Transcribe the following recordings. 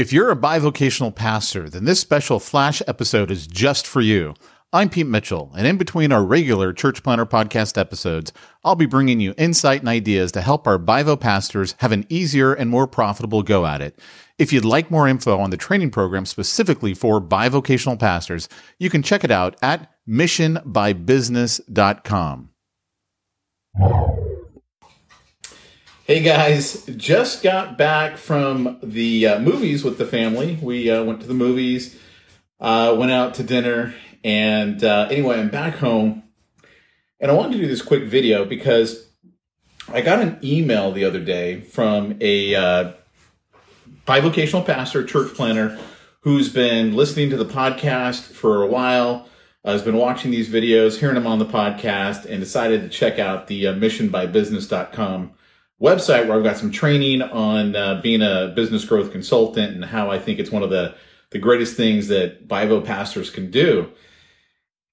If you're a bivocational pastor, then this special flash episode is just for you. I'm Pete Mitchell, and in between our regular Church Planter podcast episodes, I'll be bringing you insight and ideas to help our Bivo pastors have an easier and more profitable go at it. If you'd like more info on the training program specifically for bivocational pastors, you can check it out at missionbybusiness.com. Hey guys, just got back from the uh, movies with the family. We uh, went to the movies, uh, went out to dinner, and uh, anyway, I'm back home, and I wanted to do this quick video because I got an email the other day from a uh, bivocational pastor, church planter, who's been listening to the podcast for a while. Uh, has been watching these videos, hearing them on the podcast, and decided to check out the uh, missionbybusiness.com website where I've got some training on uh, being a business growth consultant and how I think it's one of the, the greatest things that Bivo pastors can do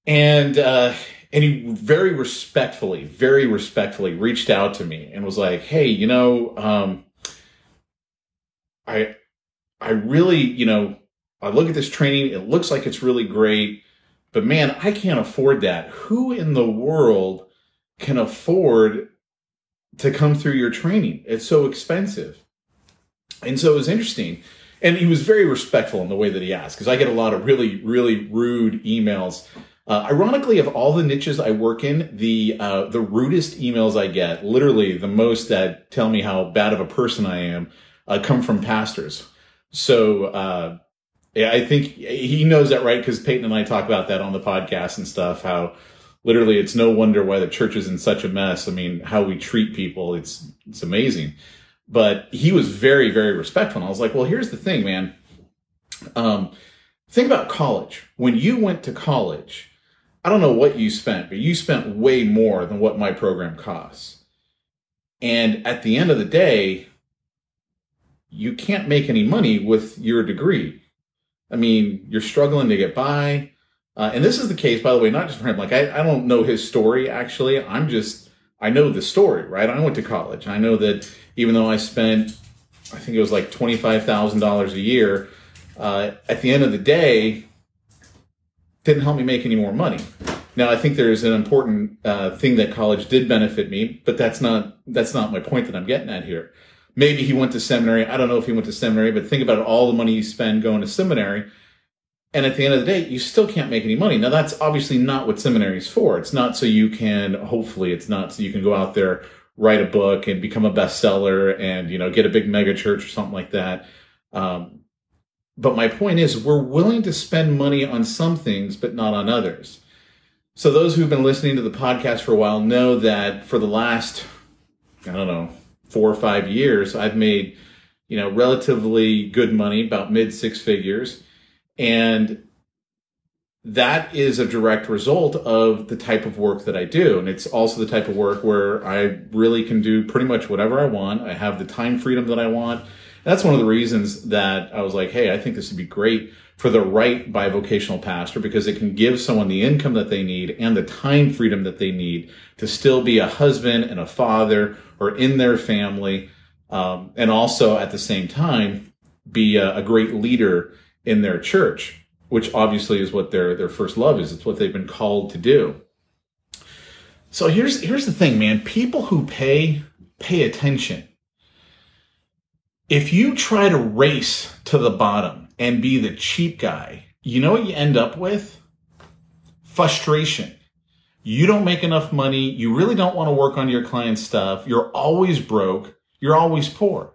and uh, and he very respectfully, very respectfully reached out to me and was like, "Hey, you know, um, I I really, you know, I look at this training. It looks like it's really great, but man, I can't afford that. Who in the world can afford to come through your training? It's so expensive." And so it was interesting. And he was very respectful in the way that he asked, because I get a lot of really, really rude emails uh, ironically, of all the niches I work in, the uh, the rudest emails I get, literally the most that tell me how bad of a person I am, uh, come from pastors. So uh, I think he knows that, right? Because Peyton and I talk about that on the podcast and stuff. How literally, it's no wonder why the church is in such a mess. I mean, how we treat people, it's it's amazing. But he was very, very respectful. And I was like, well, here's the thing, man. Um, think about college. When you went to college I don't know what you spent, but you spent way more than what my program costs. And at the end of the day, you can't make any money with your degree. I mean, you're struggling to get by. Uh, and this is the case, by the way, not just for him. Like, I, I don't know his story, actually. I'm just, I know the story, right? I went to college. I know that even though I spent, I think it was like $25,000 a year, uh, at the end of the day, didn't help me make any more money. Now, I think there's an important uh, thing that college did benefit me, but that's not that's not my point that I'm getting at here. Maybe he went to seminary. I don't know if he went to seminary, but think about all the money you spend going to seminary. And at the end of the day, you still can't make any money. Now, that's obviously not what seminary is for. It's not so you can, hopefully, it's not so you can go out there, write a book and become a bestseller and, you know, get a big mega church or something like that. Um, but my point is, we're willing to spend money on some things, but not on others. So, those who've been listening to the podcast for a while know that for the last, I don't know, four or five years, I've made, you know, relatively good money, about mid six figures. And that is a direct result of the type of work that I do. And it's also the type of work where I really can do pretty much whatever I want. I have the time freedom that I want That's one of the reasons that I was like, hey, I think this would be great for the right bivocational pastor because it can give someone the income that they need and the time freedom that they need to still be a husband and a father or in their family. Um, and also at the same time, be a, a great leader in their church, which obviously is what their, their first love is. It's what they've been called to do. So here's, here's the thing, man. People who pay, pay attention. If you try to race to the bottom, and be the cheap guy, you know what you end up with? Frustration. You don't make enough money. You really don't want to work on your client's stuff. You're always broke. You're always poor.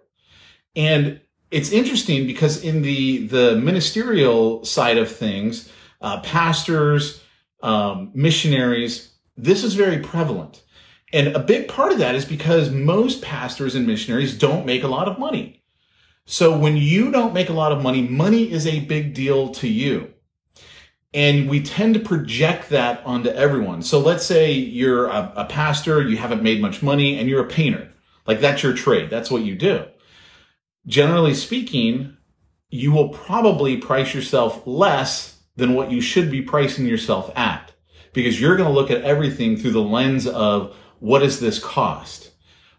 And it's interesting because in the, the ministerial side of things, uh, pastors, um, missionaries, this is very prevalent. And a big part of that is because most pastors and missionaries don't make a lot of money. So when you don't make a lot of money, money is a big deal to you. And we tend to project that onto everyone. So let's say you're a, a, pastor, you haven't made much money, and you're a painter. Like that's your trade. That's what you do. Generally speaking, you will probably price yourself less than what you should be pricing yourself at because you're going to look at everything through the lens of what does this cost?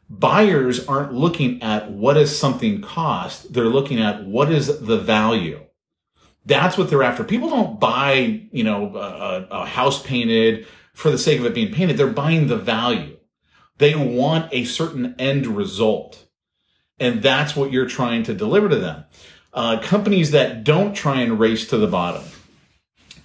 buyers aren't looking at what does something cost. They're looking at what is the value. That's what they're after. People don't buy, you know, a, a, house painted for the sake of it being painted. They're buying the value. They want a certain end result. And that's what you're trying to deliver to them. Uh, companies that don't try and race to the bottom.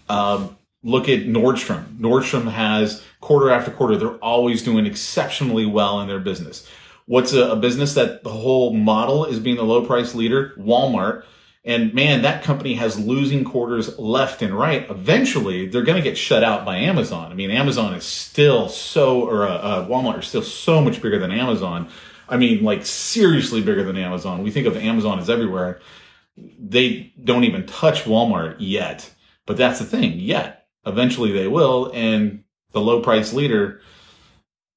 Um, look at Nordstrom. Nordstrom has quarter after quarter, they're always doing exceptionally well in their business. What's a, a business that the whole model is being the low price leader? Walmart. And man, that company has losing quarters left and right. Eventually, they're going to get shut out by Amazon. I mean, Amazon is still so, or uh, uh, Walmart is still so much bigger than Amazon. I mean, like seriously bigger than Amazon. We think of Amazon as everywhere. They don't even touch Walmart yet. But that's the thing, yet. Eventually they will. And the low price leader,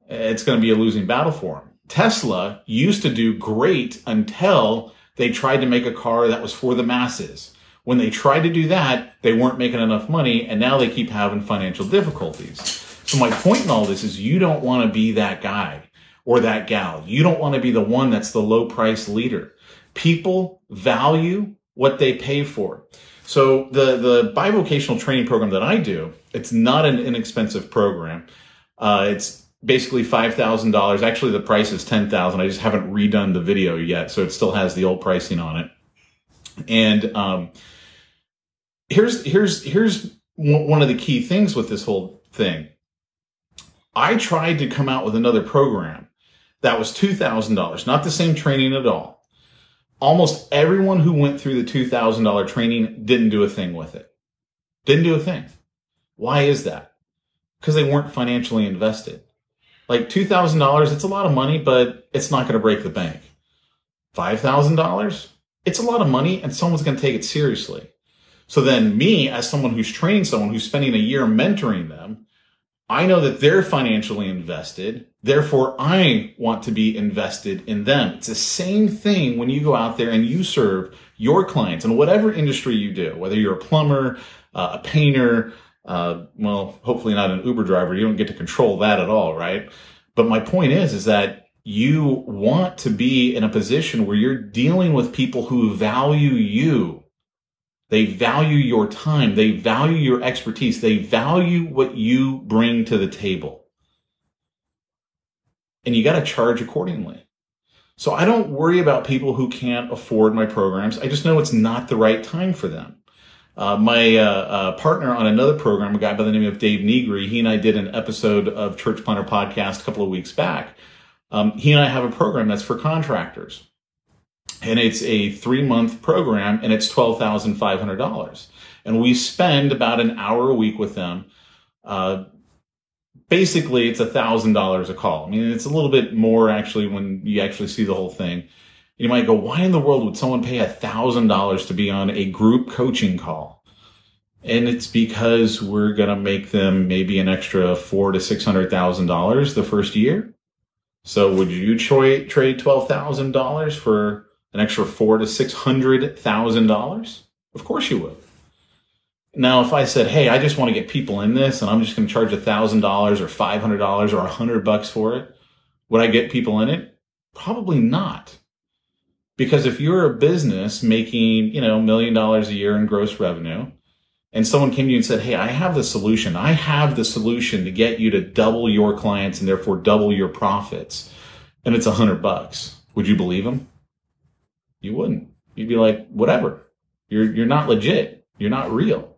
it's going to be a losing battle for them. Tesla used to do great until they tried to make a car that was for the masses. When they tried to do that, they weren't making enough money and now they keep having financial difficulties. So my point in all this is you don't want to be that guy or that gal. You don't want to be the one that's the low price leader. People value what they pay for. So the the bivocational training program that I do, it's not an inexpensive program. Uh, it's basically five thousand dollars. Actually, the price is ten thousand. I just haven't redone the video yet, so it still has the old pricing on it. And um, here's here's here's one of the key things with this whole thing. I tried to come out with another program that was two thousand dollars, not the same training at all almost everyone who went through the $2,000 training didn't do a thing with it. Didn't do a thing. Why is that? Because they weren't financially invested. Like $2,000, it's a lot of money, but it's not going to break the bank. $5,000, it's a lot of money and someone's going to take it seriously. So then me, as someone who's training someone who's spending a year mentoring them, I know that they're financially invested. Therefore, I want to be invested in them. It's the same thing when you go out there and you serve your clients in whatever industry you do, whether you're a plumber, uh, a painter, uh, well, hopefully not an Uber driver. You don't get to control that at all, right? But my point is, is that you want to be in a position where you're dealing with people who value you they value your time. They value your expertise. They value what you bring to the table. And you got to charge accordingly. So I don't worry about people who can't afford my programs. I just know it's not the right time for them. Uh, my uh, uh, partner on another program, a guy by the name of Dave Negri, he and I did an episode of Church Planter Podcast a couple of weeks back. Um, he and I have a program that's for contractors and it's a three month program and it's $12,500. And we spend about an hour a week with them. Uh, basically, it's a thousand dollars a call. I mean, it's a little bit more actually when you actually see the whole thing. You might go, why in the world would someone pay a thousand dollars to be on a group coaching call? And it's because we're going to make them maybe an extra four to six hundred thousand dollars the first year. So would you trade twelve thousand dollars for an extra four to six hundred thousand dollars? Of course you would. Now, if I said, "Hey, I just want to get people in this, and I'm just going to charge a thousand dollars or five hundred dollars or a hundred bucks for it," would I get people in it? Probably not. Because if you're a business making, you know, million dollars a year in gross revenue, and someone came to you and said, Hey, I have the solution. I have the solution to get you to double your clients and therefore double your profits. And it's a hundred bucks. Would you believe them? You wouldn't. You'd be like, whatever. You're, you're not legit. You're not real.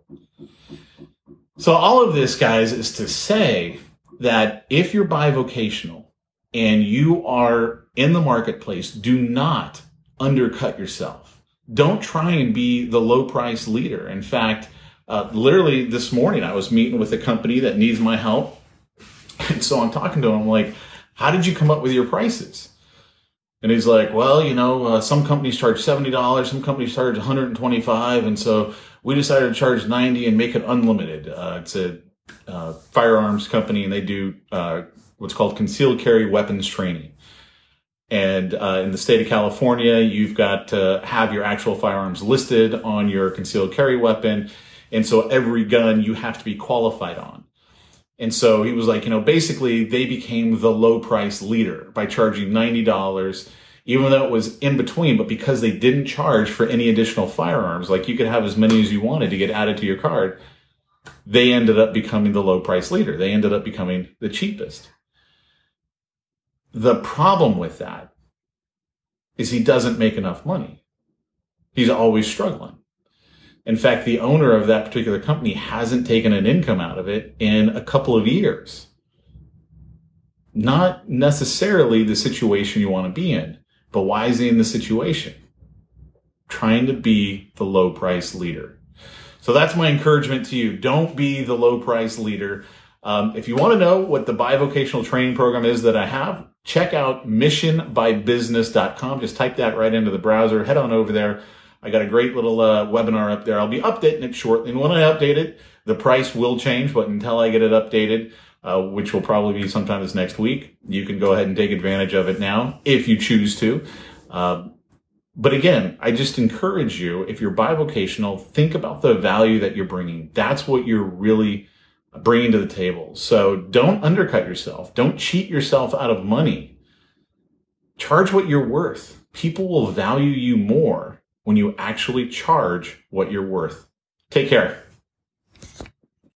So all of this, guys, is to say that if you're bivocational and you are in the marketplace, do not undercut yourself. Don't try and be the low price leader. In fact, uh, literally this morning, I was meeting with a company that needs my help. And so I'm talking to them like, how did you come up with your prices? And he's like, well, you know, uh, some companies charge $70, some companies charge 125. And so we decided to charge 90 and make it unlimited. Uh, it's a uh, firearms company and they do uh, what's called concealed carry weapons training. And uh, in the state of California, you've got to have your actual firearms listed on your concealed carry weapon. And so every gun you have to be qualified on. And so he was like, you know, basically they became the low price leader by charging $90, even though it was in between, but because they didn't charge for any additional firearms, like you could have as many as you wanted to get added to your card, they ended up becoming the low price leader. They ended up becoming the cheapest. The problem with that is he doesn't make enough money. He's always struggling. In fact, the owner of that particular company hasn't taken an income out of it in a couple of years. Not necessarily the situation you want to be in, but why is he in the situation? Trying to be the low price leader. So that's my encouragement to you. Don't be the low price leader. Um, if you want to know what the bivocational training program is that I have, check out missionbybusiness.com. Just type that right into the browser. Head on over there. I got a great little uh, webinar up there. I'll be updating it shortly. And when I update it, the price will change, but until I get it updated, uh, which will probably be sometime this next week, you can go ahead and take advantage of it now if you choose to. Uh, but again, I just encourage you, if you're bivocational, think about the value that you're bringing. That's what you're really bringing to the table. So don't undercut yourself. Don't cheat yourself out of money. Charge what you're worth. People will value you more when you actually charge what you're worth. Take care.